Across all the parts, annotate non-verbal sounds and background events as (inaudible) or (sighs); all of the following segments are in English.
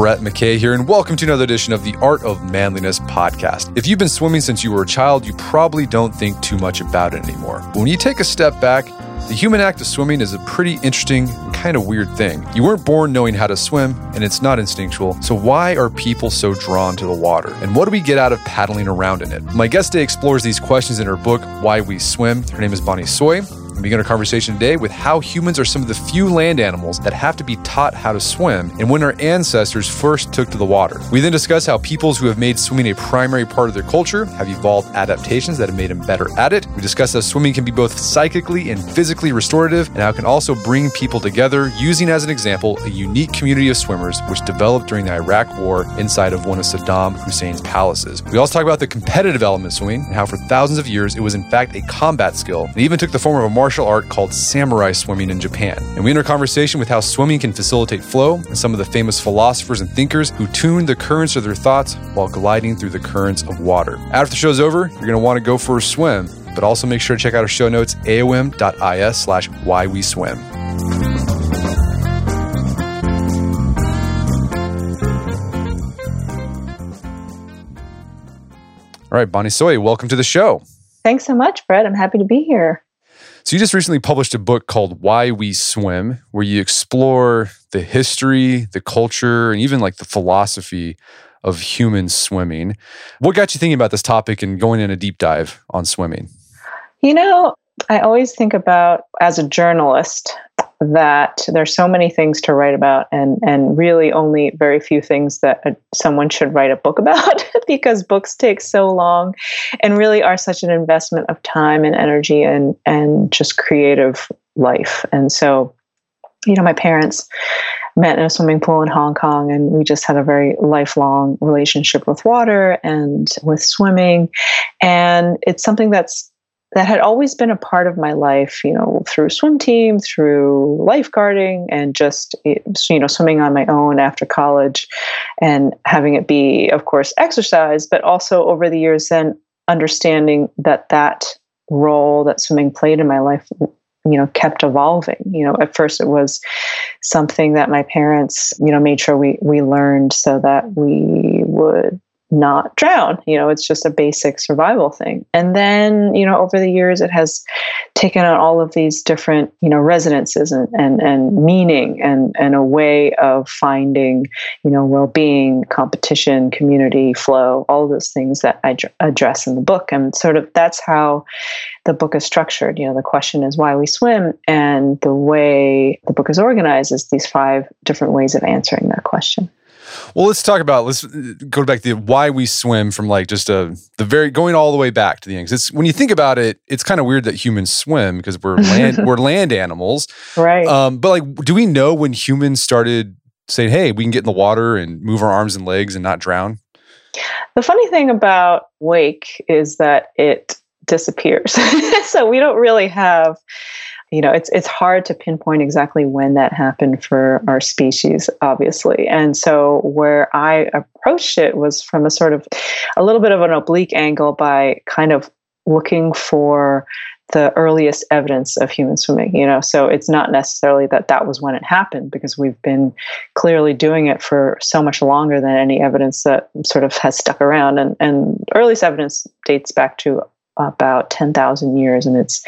Brett McKay here, and welcome to another edition of the Art of Manliness podcast. If you've been swimming since you were a child, you probably don't think too much about it anymore. But when you take a step back, the human act of swimming is a pretty interesting, kind of weird thing. You weren't born knowing how to swim, and it's not instinctual. So, why are people so drawn to the water? And what do we get out of paddling around in it? My guest today explores these questions in her book, Why We Swim. Her name is Bonnie Tsui. We begin our conversation today with how humans are some of the few land animals that have to be taught how to swim and when our ancestors first took to the water. We then discuss how peoples who have made swimming a primary part of their culture have evolved adaptations that have made them better at it. We discuss how swimming can be both psychically and physically restorative and how it can also bring people together using as an example a unique community of swimmers which developed during the Iraq War inside of one of Saddam Hussein's palaces. We also talk about the competitive element of swimming and how for thousands of years it was in fact a combat skill and even took the form of a martial martial art called samurai swimming in Japan. And we enter a conversation with how swimming can facilitate flow and some of the famous philosophers and thinkers who tuned the currents of their thoughts while gliding through the currents of water. After the show's over, you're going to want to go for a swim, but also make sure to check out our show notes, aom.is slash why we swim. All right, Bonnie Tsui, welcome to the show. Thanks so much, Brett. I'm happy to be here. So, you just recently published a book called Why We Swim, where you explore the history, the culture, and even like the philosophy of human swimming. What got you thinking about this topic and going in a deep dive on swimming? You know, I always think about as a journalist that there's so many things to write about and and really only very few things that uh, someone should write a book (laughs) about (laughs) because books take so long and really are such an investment of time and energy and and just creative life. And so you know my parents met in a swimming pool in Hong Kong and we just had a very lifelong relationship with water and with swimming. And it's something that's that had always been a part of my life, you know, through swim team, through lifeguarding, and just, eh, you know, swimming on my own after college and having it be, of course, exercise, but also over the years, then understanding that that role that swimming played in my life you know kept evolving. You know at first it was something that my parents you know made sure we we learned so that we would not drown. You know, it's just a basic survival thing. And then, you know, over the years, it has taken on all of these different, you know, resonances and, and, and meaning and, and a way of finding, you know, well being, competition, community, flow, all those things that I address in the book. And sort of that's how the book is structured. You know, the question is why we swim. And the way the book is organized is these five different ways of answering that question. Well, let's talk about let's go back to why we swim from like just a the very going all the way back to the end. It's when you think about it, it's kind of weird that humans swim because we're (laughs) land we're land animals, right? Um, but like, do we know when humans started saying, "Hey, we can get in the water and move our arms and legs and not drown"? The funny thing about wake is that it disappears, (laughs) so we don't really have you know, it's it's hard to pinpoint exactly when that happened for our species, obviously. And so where I approached it was from a sort of a little bit of an oblique angle by kind of looking for the earliest evidence of human swimming you know so it's not necessarily that that was when it happened because we've been clearly doing it for so much longer than any evidence that sort of has stuck around and and earliest evidence dates back to about 10,000 years, and it's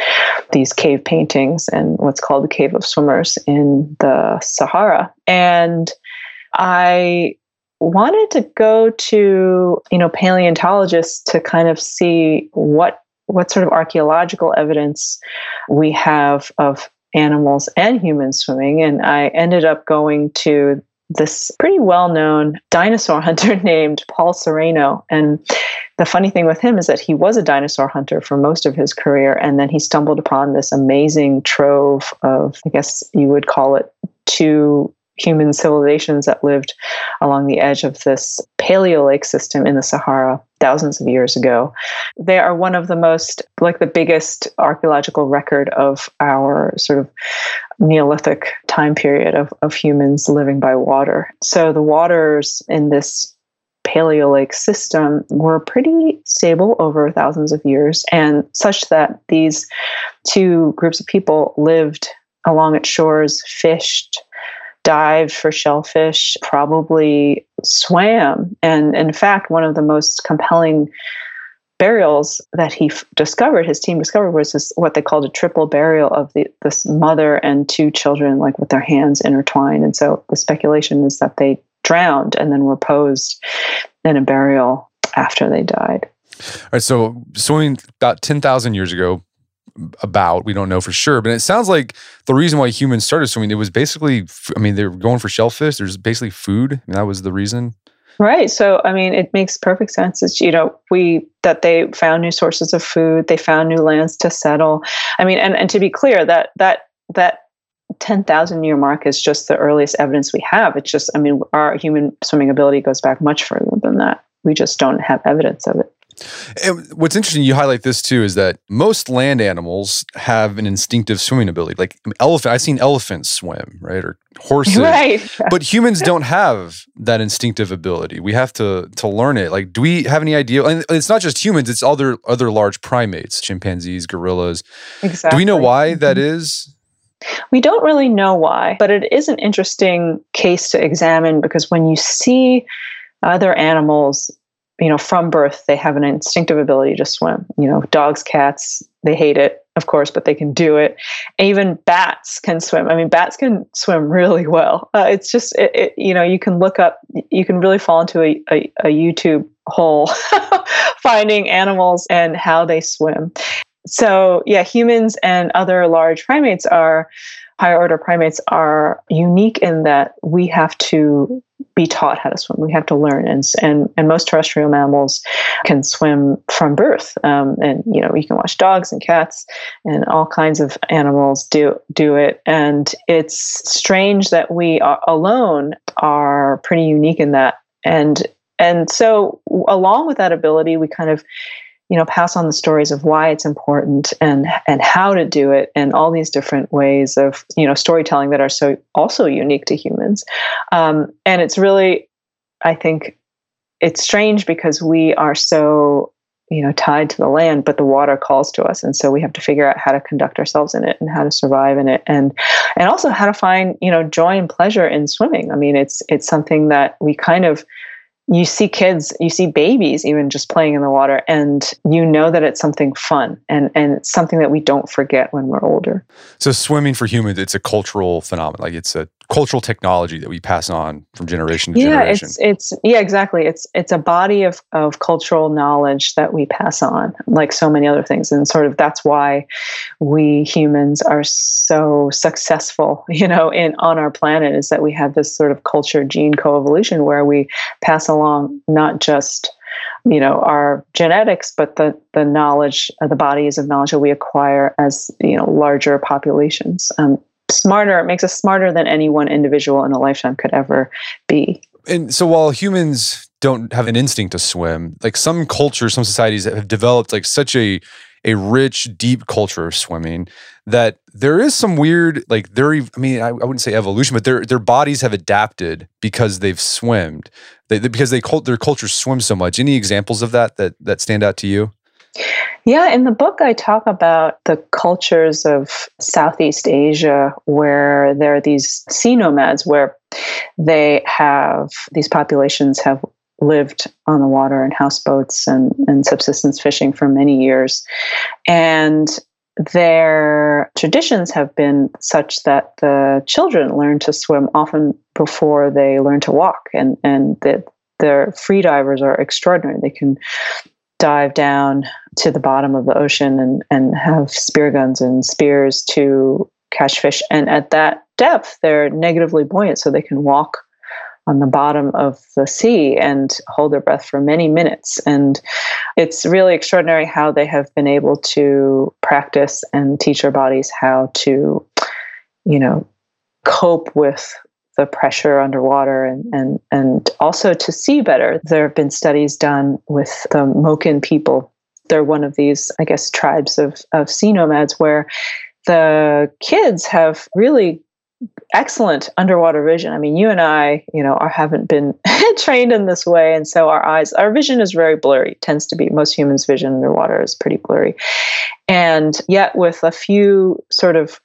these cave paintings and what's called the Cave of Swimmers in the Sahara. And I wanted to go to you know paleontologists to kind of see what what sort of archaeological evidence we have of animals and humans swimming and i ended up going to this pretty well-known dinosaur hunter (laughs) named paul sereno and the funny thing with him is that he was a dinosaur hunter for most of his career, and then he stumbled upon this amazing trove of, I guess you would call it, two human civilizations that lived along the edge of this paleo lake system in the Sahara thousands of years ago. They are one of the most, like the biggest archaeological record of our sort of Neolithic time period of, of humans living by water. So the waters in this Paleolake system were pretty stable over thousands of years, and such that these two groups of people lived along its shores, fished, dived for shellfish, probably swam. And in fact, one of the most compelling burials that he f- discovered, his team discovered, was this, what they called a triple burial of the, this mother and two children, like with their hands intertwined. And so the speculation is that they drowned and then were posed in a burial after they died. All right. So swimming about 10,000 years ago, about we don't know for sure but it sounds like the reason why humans started swimming it was basically i mean they were going for shellfish there's basically food mean, that was the reason? Right so i mean it makes perfect sense it's you know we that they found new sources of food they found new lands to settle. I mean and, and to be clear that that that 10,000 year mark is just the earliest evidence we have it's just i mean our human swimming ability goes back much further than that we just don't have evidence of it and what's interesting, you highlight this too, is that most land animals have an instinctive swimming ability. Like elephant, I've seen elephants swim, right, or horses. (laughs) Right. but humans don't have that instinctive ability. We have to to learn it. Like, do we have any idea? And it's not just humans; it's other other large primates, chimpanzees, gorillas. Exactly. Do we know why that mm-hmm. is? We don't really know why, but it is an interesting case to examine because when you see other animals you know, from birth, they have an instinctive ability to swim. You know, dogs, cats, they hate it, of course, but they can do it. even bats can swim. I mean, bats can swim really well. Uh, it's just, it, it, you know, you can look up, you can really fall into a, a, a YouTube hole (laughs) finding animals and how they swim. So, yeah, humans and other large primates are higher order primates are unique in that we have to be taught how to swim. We have to learn, and and and most terrestrial mammals can swim from birth. Um, and you know, you can watch dogs and cats and all kinds of animals do do it. And it's strange that we are alone are pretty unique in that. And and so, along with that ability, we kind of you know pass on the stories of why it's important and and how to do it and all these different ways of you know storytelling that are so also unique to humans. Um, and it's really i think it's strange because we are so you know tied to the land but the water calls to us. And so we have to figure out how to conduct ourselves in it and how to survive in it and and also how to find you know joy and pleasure in swimming. I mean it's it's something that we kind of you see kids, you see babies even just playing in the water, and you know that it's something fun and, and it's something that we don't forget when we're older. So, swimming for humans, it's a cultural phenomenon. Like it's a cultural technology that we pass on from generation to yeah, generation. Yeah, it's it's yeah, exactly. It's it's a body of of cultural knowledge that we pass on, like so many other things, and sort of that's why we humans are so successful, (laughs) you know, in on our planet is that we have this sort of culture gene coevolution where we pass along not just you know our genetics but the the knowledge uh, the bodies of knowledge that we acquire as you know larger populations. Um, smarter it makes us smarter than any one individual in a lifetime could ever be. And so while humans don't have an instinct to swim like some cultures some societies have developed like such a a rich deep culture of swimming that there is some weird like there i mean I, I, wouldn't say evolution but their their bodies have adapted because they've swimmed they, because they their cultures swim so much any examples of that that that stand out to you yeah, in the book, I talk about the cultures of Southeast Asia where there are these sea nomads, where they have these populations have lived on the water in houseboats and, and subsistence fishing for many years. And their traditions have been such that the children learn to swim often before they learn to walk and and that their free divers are extraordinary they can dive down to the bottom of the ocean and, and have spear guns and spears to catch fish. And at that depth, they're negatively buoyant, so they can walk on the bottom of the sea and hold their breath for many minutes. And it's really extraordinary how they have been able to practice and teach their bodies how to, you know, cope with the pressure underwater and, and, and also to see better. There have been studies done with the Moken people. They're one of these, I guess, tribes of, of sea nomads where the kids have really excellent underwater vision. I mean, you and I, you know, are, haven't been (laughs) trained in this way, and so our eyes, our vision is very blurry. tends to be most humans' vision underwater is pretty blurry, and yet with a few sort of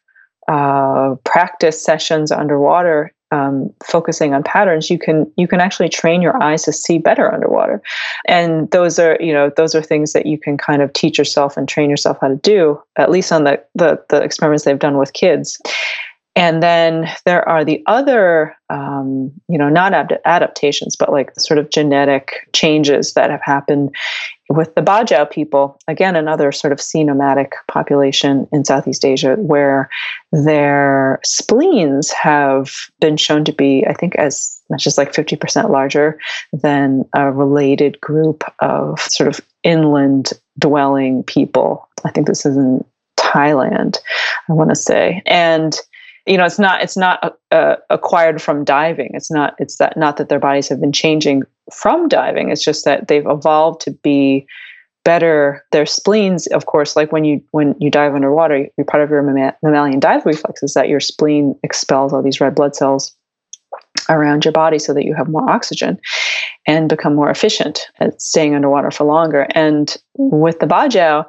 uh, practice sessions underwater, um, focusing on patterns, you can you can actually train your eyes to see better underwater, and those are you know those are things that you can kind of teach yourself and train yourself how to do. At least on the the, the experiments they've done with kids. And then there are the other, um, you know, not ad- adaptations, but like sort of genetic changes that have happened with the Bajau people. Again, another sort of sea nomadic population in Southeast Asia, where their spleens have been shown to be, I think, as much as like 50% larger than a related group of sort of inland dwelling people. I think this is in Thailand, I want to say. And you know it's not it's not uh, acquired from diving. It's not it's that not that their bodies have been changing from diving. It's just that they've evolved to be better. Their spleens of course like when you when you dive underwater you're part of your mammalian dive reflex is that your spleen expels all these red blood cells around your body so that you have more oxygen and become more efficient at staying underwater for longer. And with the bajau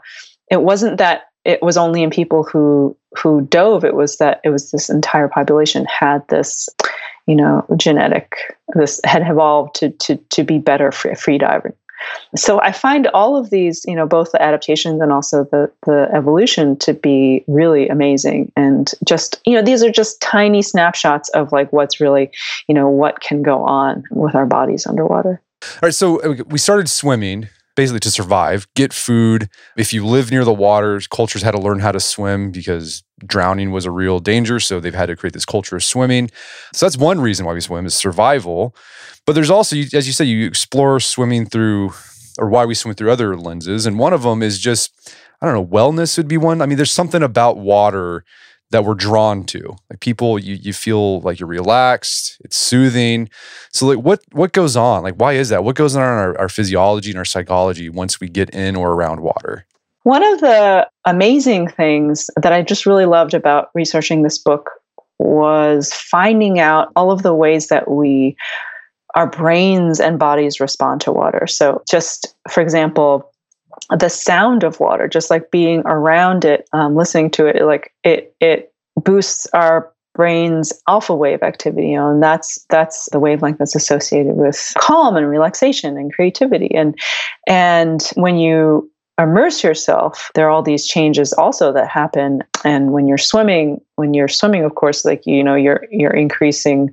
it wasn't that it was only in people who who dove. It was that it was this entire population had this you know genetic this had evolved to to to be better free, free diving. So i find all of these you know both the adaptations and also the the evolution to be really amazing. And just you know these are just tiny snapshots of like what's really you know what can go on with our bodies underwater. All right so uh, we started swimming basically to survive, get food. If you live near the waters, cultures had to learn how to swim because drowning was a real danger. So they've had to create this culture of swimming. So that's one reason why we swim is survival. But there's also, as you said, you explore swimming through, or why we swim through other lenses. And one of them is just, I don't know, wellness would be one. I mean, there's something about water that we're drawn to. Like people, you you feel like you're relaxed, it's soothing. So like what what goes on? Like why is that? What goes on in our, our physiology and our psychology once we get in or around water? One of the amazing things that I just really loved about researching this book was finding out all of the ways that we our brains and bodies respond to water. So just for example, the sound of water, just like being around it, um, listening to it, like it it boosts our brain's alpha wave activity. You know, and that's that's the wavelength that's associated with calm and relaxation and creativity. And and when you immerse yourself there are all these changes also that happen and when you're swimming when you're swimming of course like you know you're you're increasing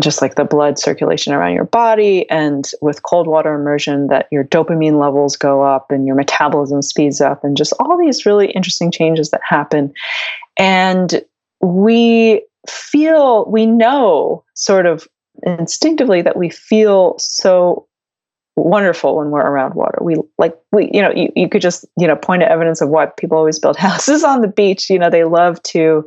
just like the blood circulation around your body and with cold water immersion that your dopamine levels go up and your metabolism speeds up and just all these really interesting changes that happen. And we feel we know sort of instinctively that we feel so wonderful when we're around water. We like we you know you, you could just you know point to evidence of why people always build (laughs) houses on the beach. You know they love to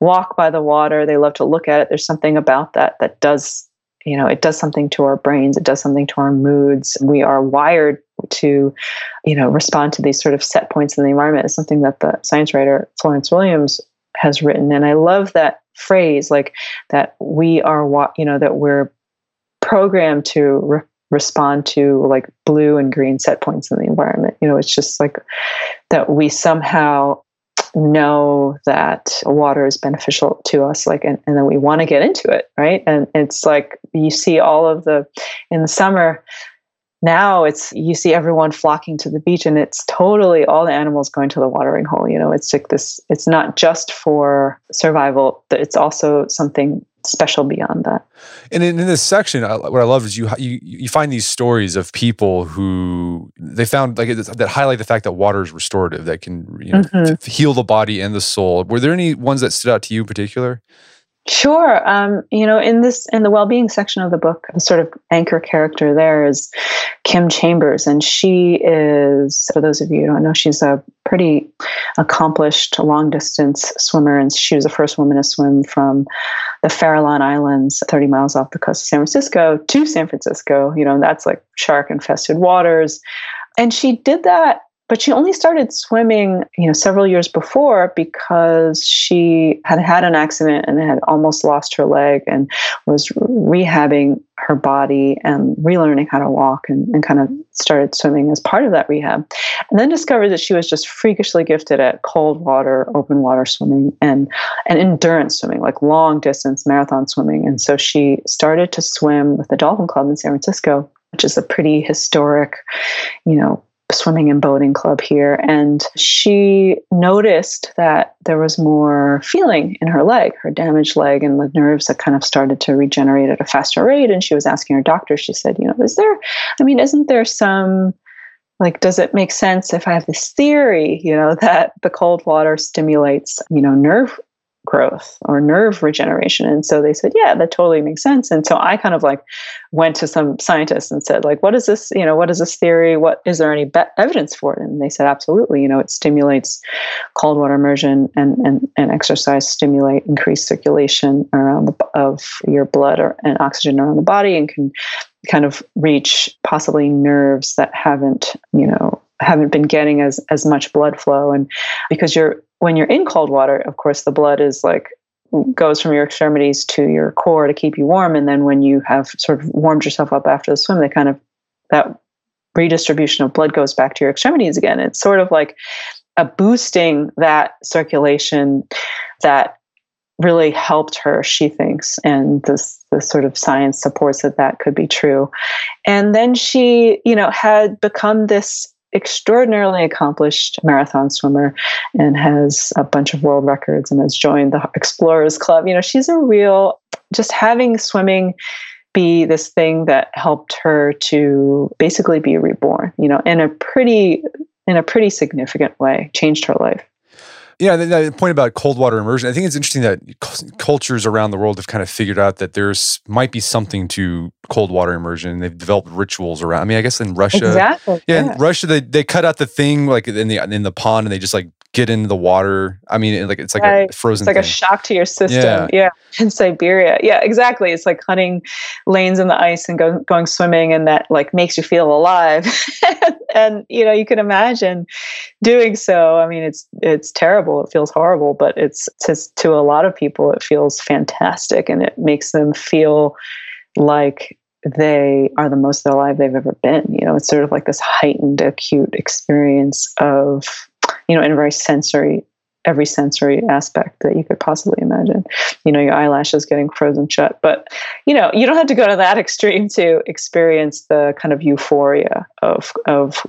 walk by the water. They love to look at it. There's something about that that does you know it does something to our brains. It does something to our moods. We are wired to you know respond to these sort of set points in the environment. Is something that the science writer Florence Williams has written, and I love that phrase like that we are what you know that we're programmed to re- respond to like blue and green set points in the environment. You know, it's just like that we somehow know that water is beneficial to us like and, and then we want to get into it right and it's like you see all of the in the summer now it's you see everyone flocking to the beach and it's totally all the animals going to the watering hole you know it's like this it's not just for survival it's also something special beyond that. And in, in this section, what I love is you, you you find these stories of people who they found like that highlight the fact that water is restorative, that can you know mm-hmm. heal the body and the soul. Were there any ones that stood out to you in particular? Sure. Um, you know, in this in the well-being section of the book, the sort of anchor character there is Kim Chambers, and she is, for those of you who don't know, she's a pretty accomplished long-distance swimmer, and she was the first woman to swim from the Farallon Islands, 30 miles off the coast of San Francisco, to San Francisco. You know, that's like shark-infested waters, and she did that but she only started swimming, you know, several years before because she had had an accident and had almost lost her leg and was rehabbing her body and relearning how to walk and, and kind of started swimming as part of that rehab. And then discovered that she was just freakishly gifted at cold water, open water swimming, and, and endurance swimming, like long distance marathon swimming. And so she started to swim with the Dolphin Club in San Francisco, which is a pretty historic, you know, swimming and boating club here. And she noticed that there was more feeling in her leg, her damaged leg, and the nerves that kind of started to regenerate at a faster rate. And she was asking her doctor, she said, you know, is there, I mean, isn't there some like does it make sense if i have this theory you know (laughs) that the cold water stimulates you know nerve growth or nerve regeneration. And so they said yeah that totally makes sense. And so i kind of like went to some scientists and said like what is this you know what is this theory? What is there any be- evidence for it? And they said absolutely you know it stimulates cold water immersion and and, and exercise stimulate increased circulation around the of your blood or, and oxygen around the body and can kind of reach possibly nerves that haven't you know haven't been getting as as much blood flow. And because you're when you're in cold water of course the blood is like goes from your extremities to your core to keep you warm and then when you have sort of warmed yourself up after the swim they kind of that redistribution of blood goes back to your extremities again. It's sort of like a boosting that circulation that really helped her she thinks and this the sort of science supports that that could be true. And then she you know had become this extraordinarily accomplished marathon swimmer and has a bunch of world records and has joined the Explorers Club. You know, she's a real, just having swimming be this thing that helped her to basically be reborn, you know, in a pretty, in a pretty significant way, changed her life. Yeah, the, the, point about cold water immersion, I think it's interesting that cultures around the world have kind of figured out that there's might be something to cold water immersion. They've developed rituals around. I mean, I guess in Russia, exactly. Yeah, yeah. in Russia, they, they cut out the thing like in the in the pond and they just like get into the water. I mean, like it's like right. a frozen. It's like thing. a shock to your system. Yeah. yeah. In Siberia. Yeah, exactly. It's like hunting lanes in the ice and go, going swimming, and that like makes you feel alive. (laughs) and you know, you can imagine doing so. I mean, it's it's terrible. It feels horrible, but it's to to a lot of people, it feels fantastic, and it makes them feel like they are the most alive they've ever been. You know, it's sort of like this heightened, acute experience of you know, in a very sensory, every sensory aspect that you could possibly imagine. You know, your eyelashes getting frozen shut. But, you know, you don't have to go to that (laughs) extreme to experience the kind of euphoria of of,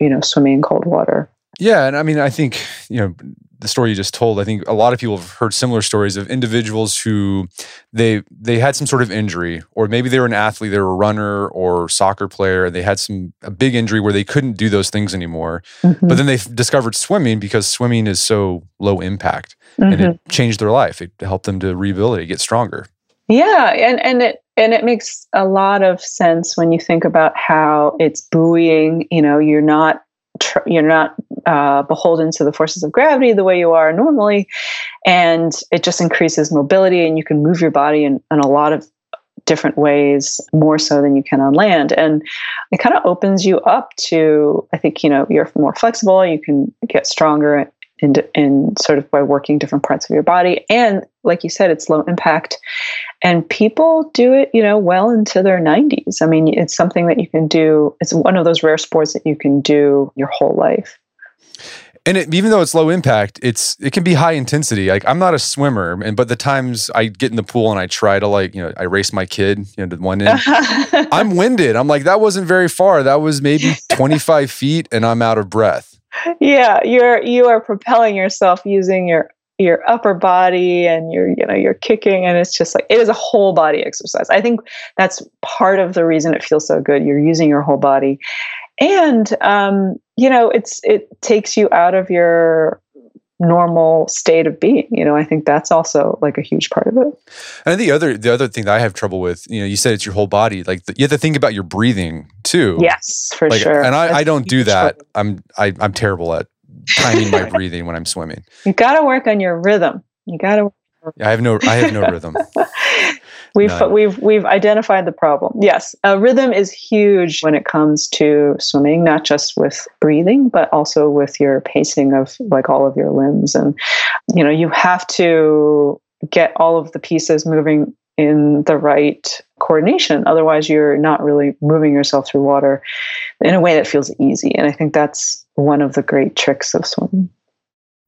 you know, swimming in cold water. Yeah, and I mean, I think you know the story you just told. I think a lot of people have heard similar stories of individuals who they they had some sort of injury, or maybe they were an athlete, they were a runner or soccer player, and they had some a big injury where they couldn't do those things anymore. Mm-hmm. But then they discovered swimming because swimming is so low impact, mm-hmm. and it mm-hmm. changed their life. It helped them to rehabilitate, get stronger. Yeah, and and it and it makes a lot of sense when you think about how it's buoying. You know, you're not tr- you're not uh, beholden to the forces of gravity the way you are normally, and it just increases mobility, and you can move your body in, in a lot of different ways more so than you can on land. And it kind of opens you up to i think you know you're more flexible you can get stronger in, in sort of by working different parts of your body. And like you said, it's low impact. And people do it, you know, well into their 90s. I mean, it's something that you can do. It's one of those rare sports that you can do your whole life. And it, even though it's low impact, it's it can be high intensity. Like I'm not a swimmer, and but the times I get in the pool and I try to like you know I race my kid you know to one end, (laughs) I'm winded. I'm like that wasn't very far. That was maybe 25 feet, and I'm out of breath yeah you're you are propelling yourself using your your upper body and you're you know you're kicking and it's just like it is a whole body exercise. I think that's part of the reason it feels so good. You're using your whole body. And um, you know it's it takes you out of your normal state of being you know i think that's also like a huge part of it. And the other the other thing that i have trouble with you know you said it's your whole body like the, you have to think about your breathing too. Yes for like, sure. and I, I don't do that. i'm I, i'm terrible at timing my (laughs) breathing when i'm swimming. You got to work on your rhythm. You got to I have no I have no rhythm. (laughs) we've None. we've we've identified the problem. Yes, a rhythm is huge when it comes to swimming, not just with breathing, but also with your pacing of like all of your limbs and you know, you have to get all of the pieces moving in the right coordination. Otherwise, you're not really moving yourself through water in a way that feels easy. And I think that's one of the great tricks of swimming.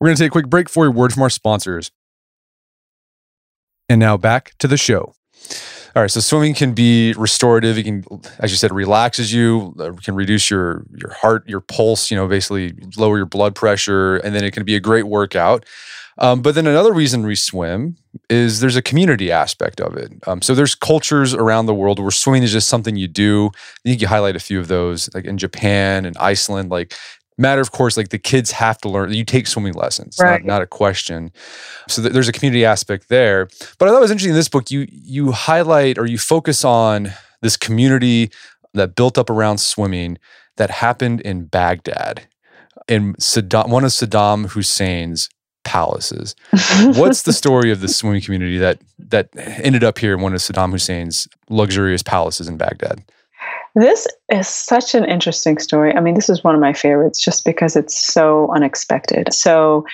We're going to take a quick break for a word from our sponsors. And now back to the show. All right, so swimming can be restorative. It can, as you said, relaxes you. Uh, can reduce your your heart, your pulse. You know, basically lower your blood pressure, and then it can be a great workout. Um, but then another reason we swim is there's a community aspect of it. Um, so there's cultures around the world where swimming is just something you do. I think you highlight a few of those, like in Japan and Iceland. Like matter of course like the kids have to learn you take swimming lessons right. not, not a question. So th- there's a community aspect there. But i thought it was interesting in this book you you highlight or you focus on this community that built up around swimming that happened in baghdad in saddam one of saddam hussein's palaces. (laughs) What's the story of the swimming community that that ended up here in one of saddam hussein's luxurious palaces in baghdad this is such an interesting story. I mean, this is one of my favorites just because it's so unexpected. So,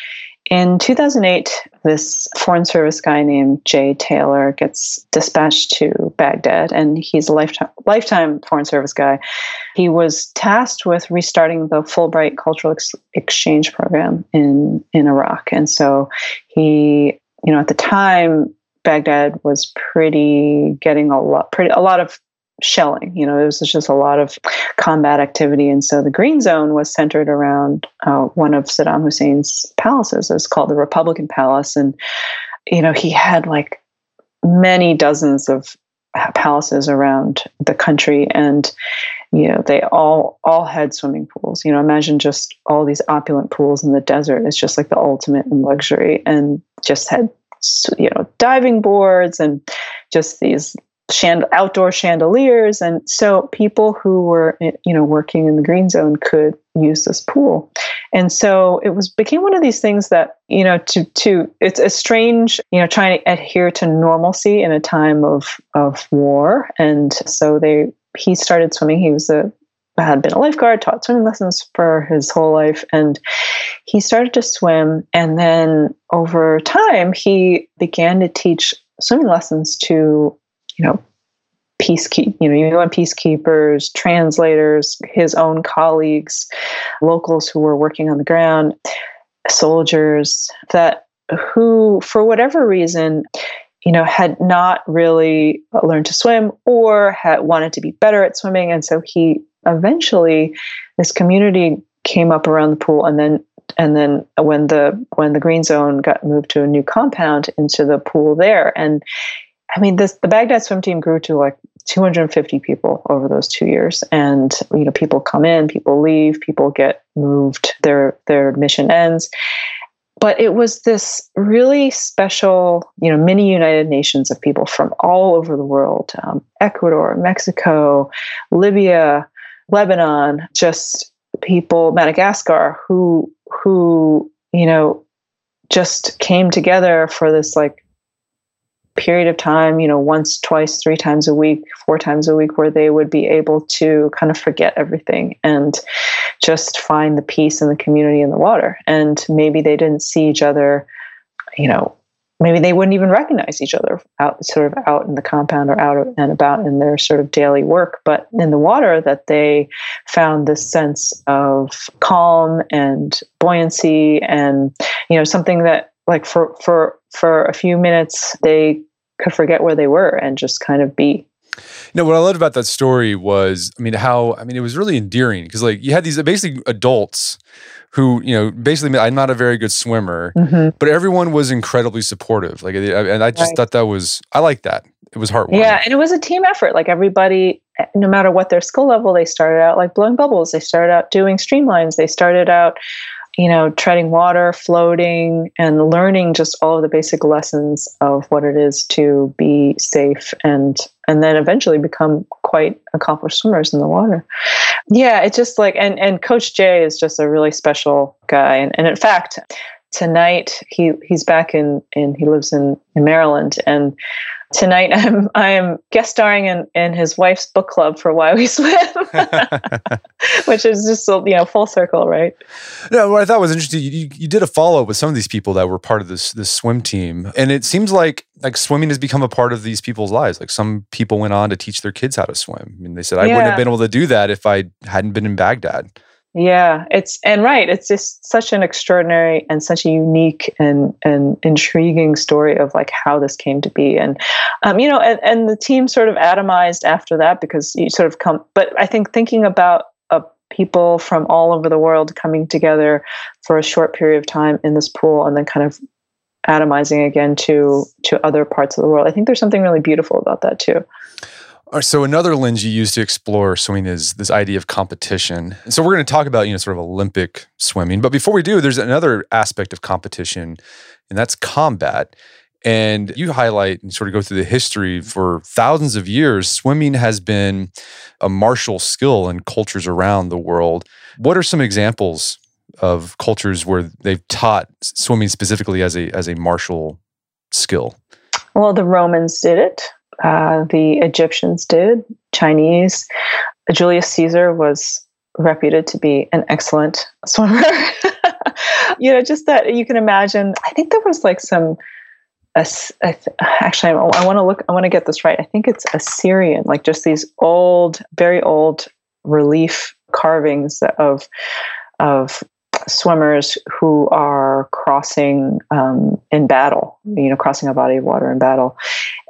in 2008, this Foreign Service guy named Jay Taylor gets dispatched to Baghdad, and he's a lifetime, lifetime Foreign Service guy. He was tasked with restarting the Fulbright Cultural Ex- Exchange Program in, in Iraq. And so he, you know, at the time, Baghdad was pretty getting a lot, pretty a lot of shelling. You know, it was just a lot of combat activity. And so the Green Zone was centered around uh, one of Saddam Hussein's palaces. It's called the Republican Palace. And, you know, he had like many dozens of palaces around the country. And, you know, they all all had swimming pools. You know, imagine just all these opulent pools in the desert. It's just like the ultimate in luxury and just had you know diving boards and just these outdoor chandeliers. And so people who were eh, you know working in the green zone could use this pool. And so it was became one of these things that you know to to it's a strange you know trying to adhere to normalcy in a time of of war. And so they he started swimming. He was a had been a lifeguard taught swimming lessons for his whole life. And he started to swim. And then over time he began to teach swimming lessons to you know, peacekeep, you know, UN peacekeepers, translators, his own colleagues, locals who were working on the ground, soldiers that who, for whatever reason, you know, had not really learned to swim or had wanted to be better at swimming. And so he eventually, this community came up around the pool and then and then when the when the green zone got moved to a new compound into the pool there and I mean, this the Baghdad swim team grew to like 250 people over those two years, and you know, people come in, people leave, people get moved, their their mission ends. But it was this really special, you know, mini United Nations of people from all over the world: um, Ecuador, Mexico, Libya, Lebanon, just people, Madagascar, who who you know just came together for this like period of time, you know, once, twice, three times a week, four times a week, where they would be able to kind of forget everything and just find the peace and the community in the water. And maybe they didn't see each other, you know, maybe they wouldn't even recognize each other out sort of out in the compound or out and about in their sort of daily work but in the water that they found this sense of calm and buoyancy and you know something that like for for for a few minutes they could forget where they were and just kind of be you know what I loved about that story was, I mean, how I mean it was really endearing because like you had these basically adults who you know basically I'm not a very good swimmer, mm-hmm. but everyone was incredibly supportive. Like, and I just right. thought that was I like that. It was heartwarming. Yeah, and it was a team effort. Like everybody, no matter what their skill level, they started out like blowing bubbles. They started out doing streamlines. They started out you know, treading water, floating, and learning just all of the basic lessons of what it is to be safe and and then eventually become quite accomplished swimmers in the water. Yeah, it's just like and and Coach Jay is just a really special guy. And, and in fact, tonight he he's back in in he lives in in Maryland and tonight (laughs) I'm I am guest starring in, in his wife's book club for Why We Swim, (laughs) (laughs) which is just you know full circle, right? No, what I thought was interesting, you, you did a follow up with some of these people that were part of this this swim team, and it seems like like swimming has become a part of these people's lives. Like some people went on to teach their kids how to swim. I mean, they said I yeah. wouldn't have been able to do that if I hadn't been in Baghdad. Yeah, it's and right. It's just such an extraordinary and such a unique and and intriguing story of like how this came to be, and um, you know, and, and the team sort of atomized after that because you sort of come. But I think thinking about a people from all over the world coming together for a short period of time in this pool, and then kind of atomizing again to to other parts of the world. I think there's something really beautiful about that too. So another lens you use to explore swimming is this idea of competition. So we're going to talk about, you know, sort of Olympic swimming. But before we do, there's another aspect of competition, and that's combat. And you highlight and sort of go through the history for thousands of years. Swimming has been a martial skill in cultures around the world. What are some examples of cultures where they've taught swimming specifically as a as a martial skill? Well, the Romans did it. Uh, the Egyptians did, Chinese. Julius Caesar was reputed to be an excellent swimmer. (laughs) you know, just that you can imagine. I think there was like some. actually, I want to look. I want to get this right. I think it's Assyrian, like just these old, very old relief carvings of of swimmers who are crossing um, in battle, you know, crossing a body of water in battle.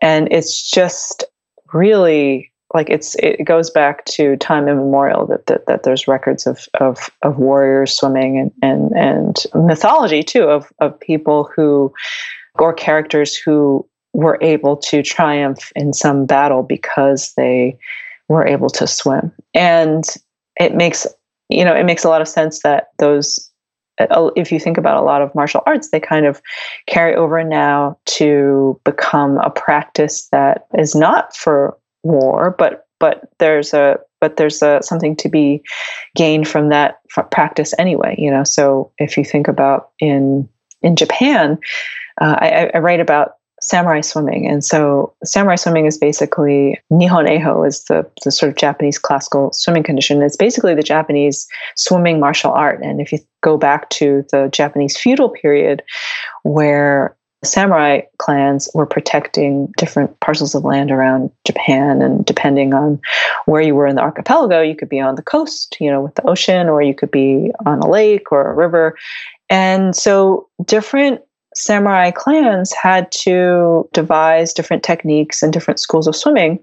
And it's just really like it's it goes back to time immemorial that that, that there's records of, of of warriors swimming and and and mythology too of of people who or characters who were able to triumph in some battle because they were able to swim and it makes you know, it makes a lot of sense that those, if you think about a lot of martial arts, they kind of carry over now to become a practice that is not for war, but but there's a but there's a something to be gained from that practice anyway. You know, so if you think about in in Japan, uh, I, I, write about samurai swimming. And so samurai swimming is basically Nihon Eiho is the, the sort of Japanese classical swimming condition. It's basically the Japanese swimming martial art. And if you go back to the Japanese feudal period where samurai clans were protecting different parcels of land around Japan and depending on where you were in the archipelago you could be on the coast you know with the ocean or you could be on a lake or a river and so different samurai clans had to devise different techniques and different schools of swimming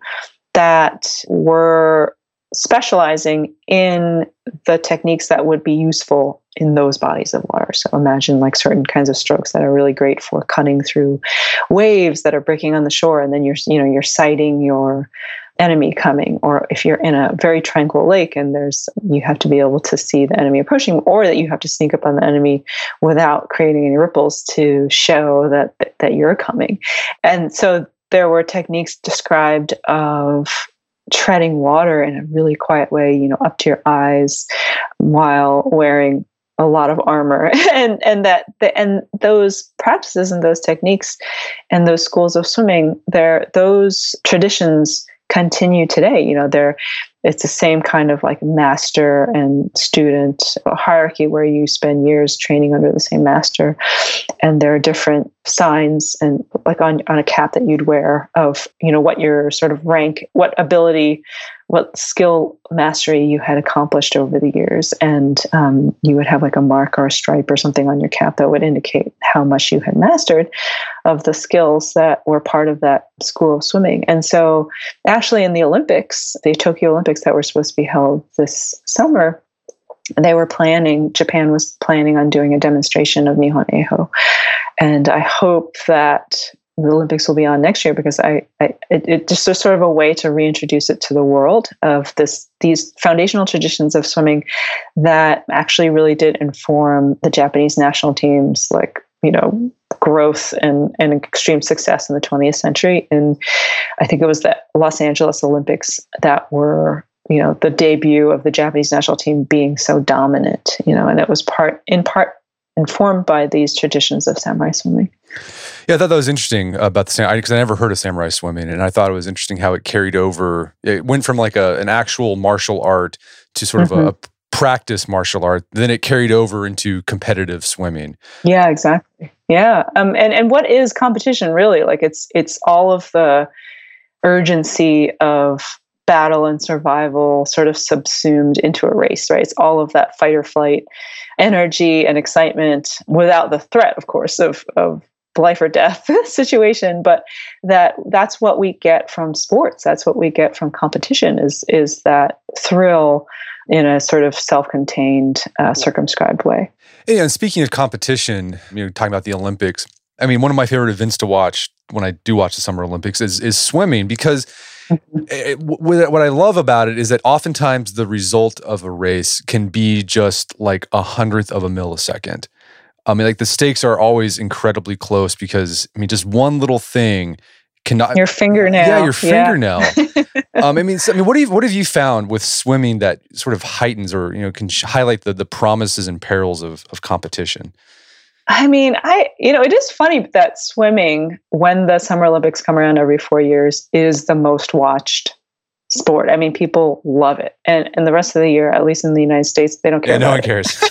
that were specializing in the techniques that would be useful in those bodies of water. So imagine like certain kinds of strokes that are really great for cutting through waves that are breaking on the shore and then you're you know you're sighting your enemy coming or if you're in a very tranquil lake and there's you have to be able to see the enemy approaching or that you have to sneak up on the enemy without creating any ripples to show that that you're coming. And so there were techniques described of treading water in a really quiet way you know up to your eyes while wearing a lot of armor. (laughs) And and that the, and those practices and those techniques and those schools of swimming there those traditions continue today. You know, they're it's the same kind of like master and student hierarchy where you spend years training under the same master. And there are different signs and like on, on a cap that you'd wear of you know what your sort of rank what ability what skill mastery you had accomplished over the years. And um, you would have like a mark or a stripe or something on your cap that would indicate how much you had mastered of the skills that were part of that school of swimming. And so actually in the olympics the tokyo olympics Olympics that were supposed to be held this summer, they were planning, Japan was planning on doing a demonstration of Nihon Eiho. And I hope that the Olympics will be on next year because I, I it, it just is sort of a way to reintroduce it to the world of this these foundational traditions of swimming that actually really did inform the Japanese national teams like you know growth and, and extreme success in the 20th century and i think it was the los angeles olympics that were you know the debut of the Japanese national team being so dominant, you know, and it was part in part informed by these traditions of samurai swimming. Yeah, I thought that was interesting about the samurai because I never heard of samurai swimming, and I thought it was interesting how it carried over. It went from like a, an actual martial art to sort of mm-hmm. a, a practice martial art. Then it carried over into competitive swimming. Yeah, exactly. Yeah, um, and and what is competition really? Like it's it's all of the urgency of battle and survival sort of subsumed into a race, right? It's all of that fight or flight energy and excitement without the threat, of course, of of life or death (laughs) situation but that that's what we get from sports that's what we get from competition is is that thrill in a sort of self-contained uh, circumscribed way yeah, and speaking of competition you know talking about the olympics i mean one of my favorite events to watch when i do watch the summer olympics is is swimming because mm-hmm. it, what I love about it is that oftentimes the result of a race can be just like a hundredth of a millisecond. I mean, like the stakes are always incredibly close because I mean, just one little thing cannot your fingernail. Yeah, your fingernail. Yeah. (laughs) um, I mean, so, I mean, what have you, what have you found with swimming that sort of heightens or you know can highlight the the promises and perils of of competition? I mean, I you know, it is funny that swimming when the Summer Olympics come around every four years is the most watched sport. I mean, people love it, and and the rest of the year, at least in the United States, they don't care. Yeah, no one it. cares. (laughs)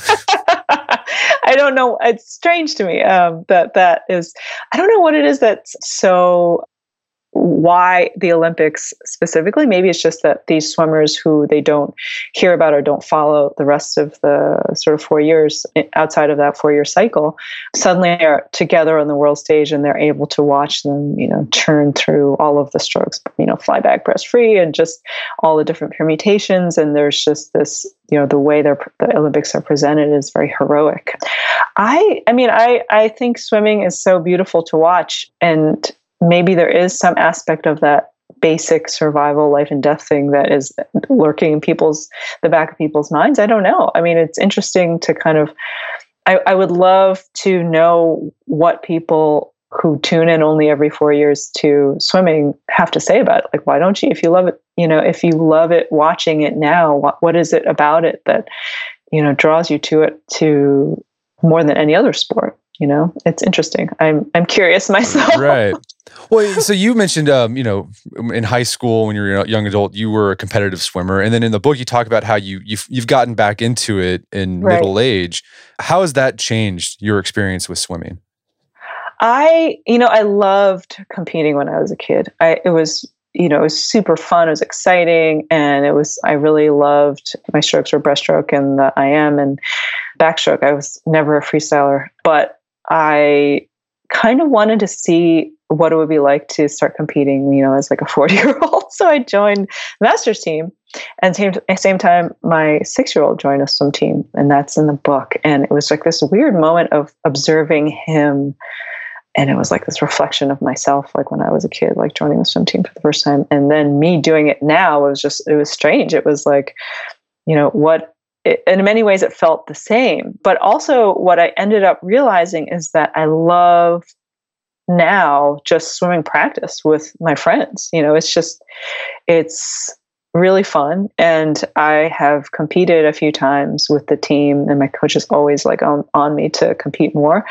I don't know. It's strange to me um, that that is. I don't know what it is that's so why the Olympics specifically. Maybe it's just that these swimmers who they don't hear about or don't follow the rest of the sort of four years eh, outside of that four year cycle suddenly are together on the world stage and they're able to watch them, you know, turn through all of the strokes, you know, fly back breast free and just all the different permutations. And there's just this, you know, the way the Olympics are presented is very heroic. I, I mean, I, I think swimming is so beautiful to watch and maybe there is some aspect of that basic survival life and death thing that is lurking in people's the back of people's minds. I don't know. I mean it's interesting to kind of I, I would love to know what people who tune in only every four years to swimming have to say about it. Like why don't you if you love it you know if you love it watching it now what, what is it about it that you know draws you to it to more than any other sport you know it's interesting i'm i'm curious (laughs) myself right well so you mentioned um, you know in high school when you were a young adult you were a competitive swimmer and then in the book you talk about how you you've, you've gotten back into it in right. middle age how has that changed your experience with swimming i you know i loved competing when i was a kid i it was you know, it was super fun. It was exciting. And it was, I really loved my strokes were breaststroke and the IM and backstroke. I was never a freestyler, but I kind of wanted to see what it would be like to start competing, you know, as like a 40 year old. (laughs) So I joined master's team. And same same time, my six year old joined a swim team, and that's in the book. And it was like this weird moment of observing him, and it was like this reflection of myself, like when I was a kid, like joining the swim team for the first time, and then me doing it now. Was just it was strange. It was like, you know, what it, in many ways it felt the same. But also what i ended up realizing is that i love now just swimming practice with my friends. You know it's just it's really fun. And i have competed a few times with the team and my coach is always like on, on me to compete more.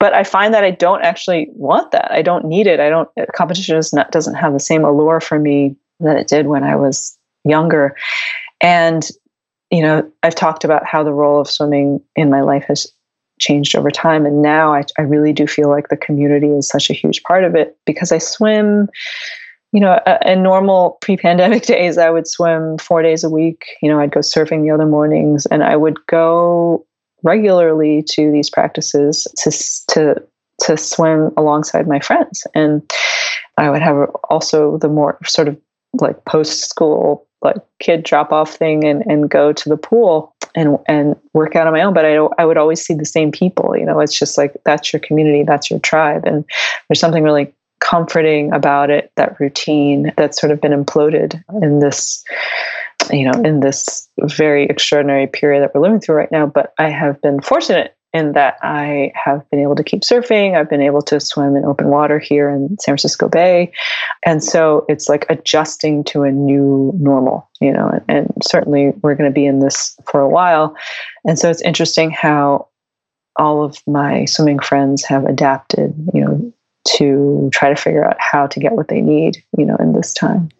But i find that i don't actually want that. I don't need it. I don't uh, competition is not, doesn't have the same allure for me that it did when i was younger. And you know, I've talked about how the role of swimming in my life has changed over time. And now I, I really do feel like the community is such a huge part of it because I swim, you know, in normal pre pandemic (laughs) days, I would swim four days a week. You know, I'd go surfing the other mornings and I would go regularly to these practices to, to, to swim alongside my friends. And I would have also the more sort of like post school like kid drop off thing and, and go to the pool and and work out on my own. But I, I would always see the same people you know it's just like that's your community that's your tribe. And there's something really comforting about it that routine that's sort of been imploded in this you know in this very extraordinary period that we're living through right now. But i have been fortunate in that I have been able to keep surfing. I've been able to swim in open water here in San Francisco Bay. And so it's like adjusting to a new normal, you know, and, and certainly we're going to be in this for a while. And so it's interesting how all of my swimming friends have adapted, you know, to try to figure out how to get what they need, you know, in this time.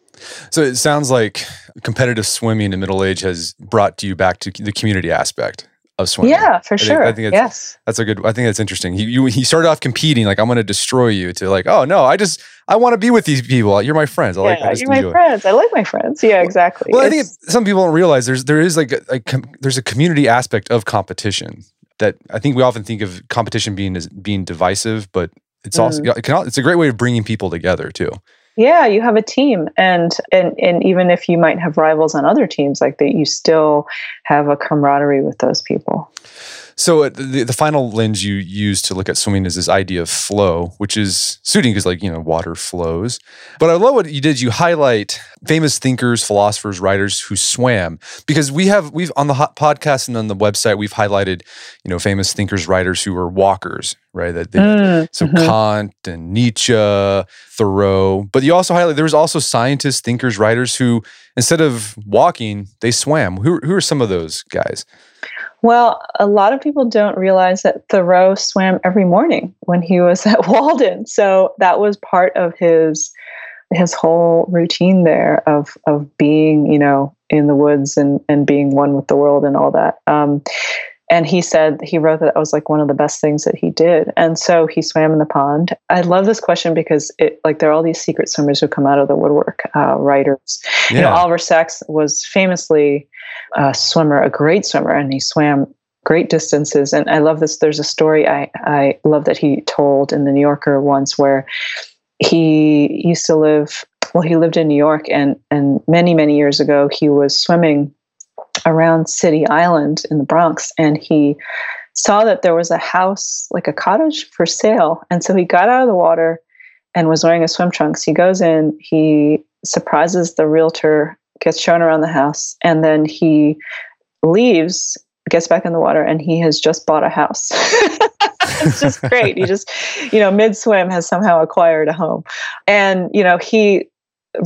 So it sounds like competitive swimming in middle age has brought you back to the community aspect of swimming. Yeah, for I sure. Think, I think yes, that's a good. I think that's interesting. He you, he started off competing like I'm going to destroy you to like oh no I just I want to be with these people. You're my friends. I yeah, like. I you're my friends. I like my friends. Yeah, exactly. Well, it's, I think some people don't realize there's there is like a, a there's a community aspect of competition that I think we often think of competition being as being divisive, but it's mm. also it can, it's a great way of bringing people together too. Yeah, you have a team, and and and even if you might have rivals on other teams, like that, you still have a camaraderie with those people. So uh, the, the final lens you use to look at swimming is this idea of flow, which is suiting because like, you know, water flows. But I love what you did. You highlight famous thinkers, philosophers, writers who swam because we have, we've on the podcast and on the website, we've highlighted, you know, famous thinkers, writers who were walkers, right? That they, mm, so mm-hmm. Kant and Nietzsche, Thoreau, but you also highlight, there was also scientists, thinkers, writers who instead of walking, they swam. Who, who are some of those guys? Well, a lot of people don't realize that Thoreau swam every morning when he was (laughs) at Walden. So that was part of his his whole routine there of of being, you know, in the woods and and being one with the world and all that. Um, and he said he wrote that that was like one of the best things that he did. And so he swam in the pond. I love this question because it like there are all these secret swimmers who come out of the woodwork uh, writers. Yeah. you know oliver sacks was famously a swimmer a great swimmer and he swam great distances. And i love this there's a story i i love that he told in the new yorker once where he used to live well he lived in new york and and many many years ago he was swimming around City Island in the Bronx, and he saw that there was a house, like a cottage for sale. And so he got out of the water and was wearing his swim trunks. He goes in, he surprises the realtor, gets shown around the house, and then he leaves, gets back in the water, and he has just bought a house. (laughs) it's just great. He just, you know, mid swim has somehow acquired a home. And, you know, he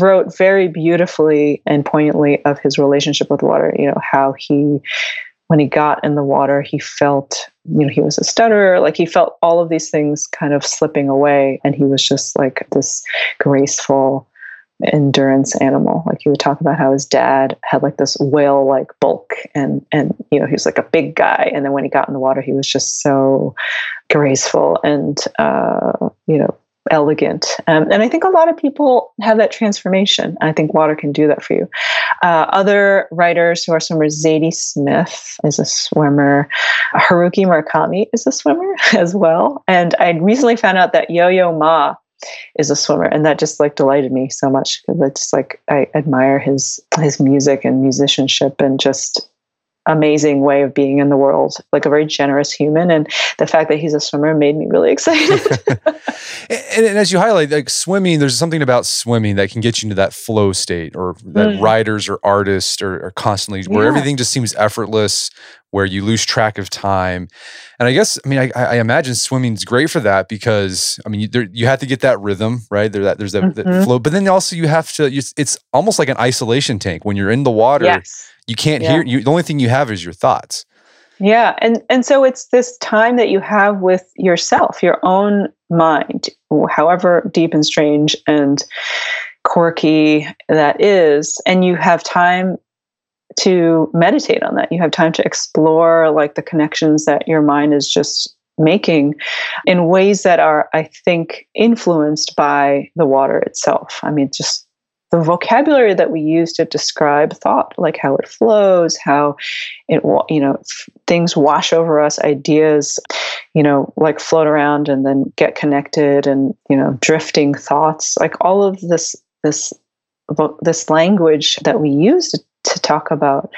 wrote very beautifully and poignantly of his relationship with water, you know, how he when he got in the water, he felt, you know, he was a stutterer, like he felt all of these things kind of slipping away. And he was just like this graceful endurance animal. Like he would talk about how his dad had like this whale like bulk and and you know, he was like a big guy. And then when he got in the water, he was just so graceful and uh, you know, elegant. Um, and I think a lot of people have that transformation. I think water can do that for you. Uh, other writers who are swimmers, Zadie Smith is a swimmer. Haruki Murakami is a swimmer (laughs) as well. And I recently found out that Yo-Yo Ma is a swimmer and that just like delighted me so much because it's like I admire his his music and musicianship and just amazing way of being in the world, like a very generous human. And the fact that he's a swimmer made me really (laughs) excited. (laughs) and, and, as you highlight, like swimming, there's something about swimming that can get you into that flow state, or that mm. writers or artists are, are constantly where yeah. everything just seems effortless, where you lose track of time. And I guess, I mean, I, I imagine swimming's great for that because, I mean, you, there, you have to get that rhythm, right? There, that, there's that, mm-hmm. that, flow, but then also you have to. You, it's almost like an isolation tank when you're in the water. Yes you can't yeah. hear you the only thing you have is your thoughts. Yeah and and so it's this time that you have with yourself your own mind however deep and strange and quirky that is and you have time to meditate on that. You have time to explore like the connections that your mind is just making in ways that are i think influenced by the water itself. I mean just the vocabulary that we use to describe thought, like how it flows, how it, you know, things wash over us, ideas, you know, like float around and then get connected, and you know, drifting thoughts, like all of this, this, this language that we use to, talk about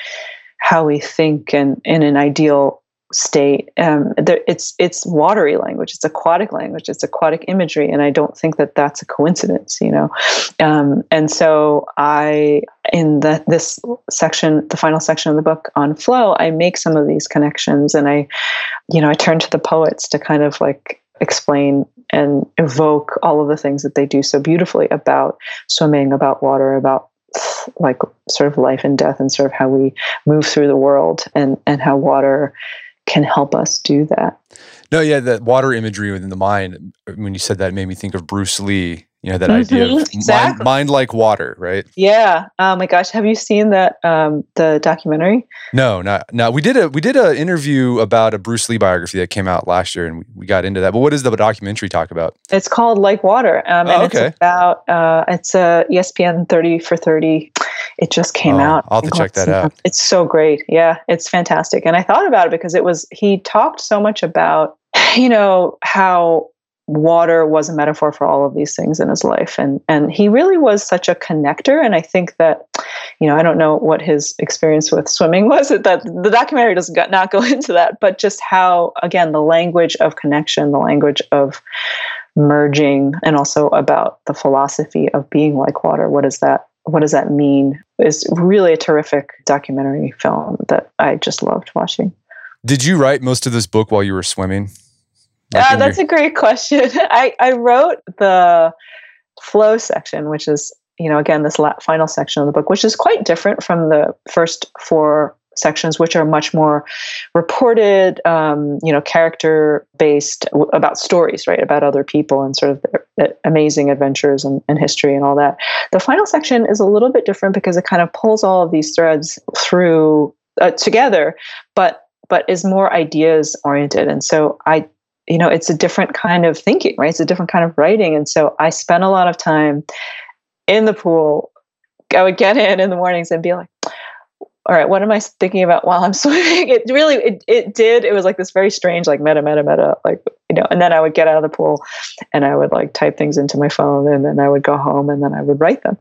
how we think and in an ideal state. Um, there, it's it's watery language. It's aquatic language. It's aquatic imagery, and I don't think that that's a coincidence. You know, um, and so I in the this section, the final section of the book on flow, I make some of these connections, and I, you know, I turn to the poets to kind of like explain and evoke all of the things that they do so beautifully about swimming, about water, about like sort of life and death and sort of how we move through the world and and how water can help us do that. No, yeah, that water imagery within the mind. When you said that, made me think of Bruce Lee. You know that mm-hmm, idea of exactly. mind, mind, like water, right? Yeah. Oh my gosh, have you seen that um, the documentary? No, not no. We did a we did an interview about a Bruce Lee biography that came out last year, and we, we got into that. But what does the documentary talk about? It's called Like Water, um, and oh, okay. it's about uh, it's a ESPN thirty for thirty. It just came oh, out. I'll have to check that out. It's so great. Yeah, it's fantastic. And I thought about it because it was he talked so much about (sighs) you know how water was a metaphor for all of these things in his life. And and he really was such a connector. And i think that you know i don't know what his experience with swimming (laughs) was. That the documentary does not go (laughs) into that but just how again the language of connection the language of merging and also about the philosophy of being like water. What does that what does that mean? Is really a terrific documentary film that i just loved watching. Did you write most of this book while you were swimming uh, that's your- a great question. (laughs) I, I wrote the flow section, which is, you know, again, this la- final section of the book, which is quite different from the first four sections, which are much more reported, um, you know, character based w- about stories, right, about other people and sort of their amazing adventures and, and, history and all that. The final section is a little bit different because it kind of pulls all of these threads through uh, together, but but is more ideas oriented. And so I you know it's a different kind of thinking right? It's a different kind of writing. And so i spent a lot of time in the pool. I would get in in the mornings and be like all right what am i thinking about while i'm (laughs) swimming? It really it, it did it was like this very strange like meta meta meta like you know and then i would get out of the pool and i would like type things into my phone and then i would go home and then i would write them.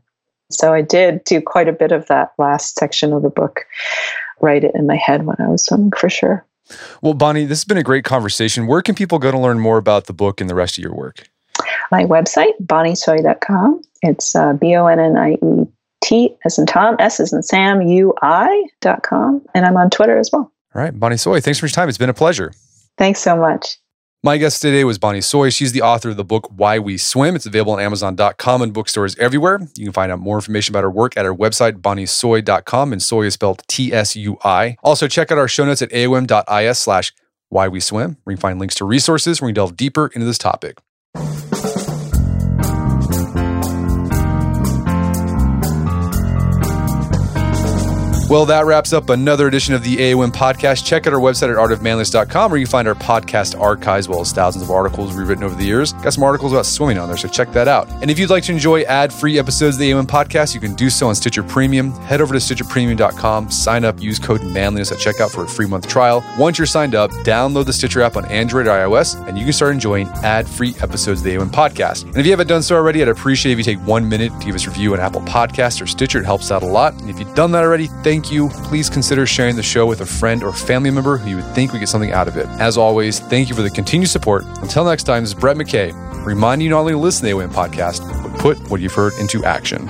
So i did do quite a bit of that last section of the book write it in my head when i was swimming for sure well, Bonnie, this has been a great conversation. Where can people go to learn more about the book and the rest of your work? My website, bonnietsui.com. It's uh, B O N N I E T as in Tom, S as in Sam, U I.com. And I'm on Twitter as well. All right, Bonnie Tsui, thanks for your time. It's been a pleasure. Thanks so much. My guest today was Bonnie Tsui. She's the author of the book Why We Swim. It's available on Amazon.com and bookstores everywhere. You can find out more information about her work at her website, bonnietsui.com, and Tsui is spelled T S U I. Also, check out our show notes at aom.is slash why we swim, where you can find links to resources where we delve deeper into this topic. Well, that wraps up another edition of the AOM podcast. Check out our website at artofmanliness.com where you find our podcast archives, as well as thousands of articles we've written over the years. Got some articles about swimming on there, so check that out. And if you'd like to enjoy ad free episodes of the AOM podcast, you can do so on Stitcher Premium. Head over to StitcherPremium.com, sign up, use code manliness at checkout for a free month trial. Once you're signed up, download the Stitcher app on Android or iOS, and you can start enjoying ad free episodes of the AOM podcast. And if you haven't done so already, I'd appreciate if you take one minute to give us a review on Apple Podcasts or Stitcher. It helps out a lot. And if you've done that already, thank thank you. Please consider sharing the show with a friend or family member who you would think would get something out of it. As always, thank you for the continued support. Until next time, this is Brett McKay, reminding you not only to listen to the AOM podcast, but put what you've heard into action.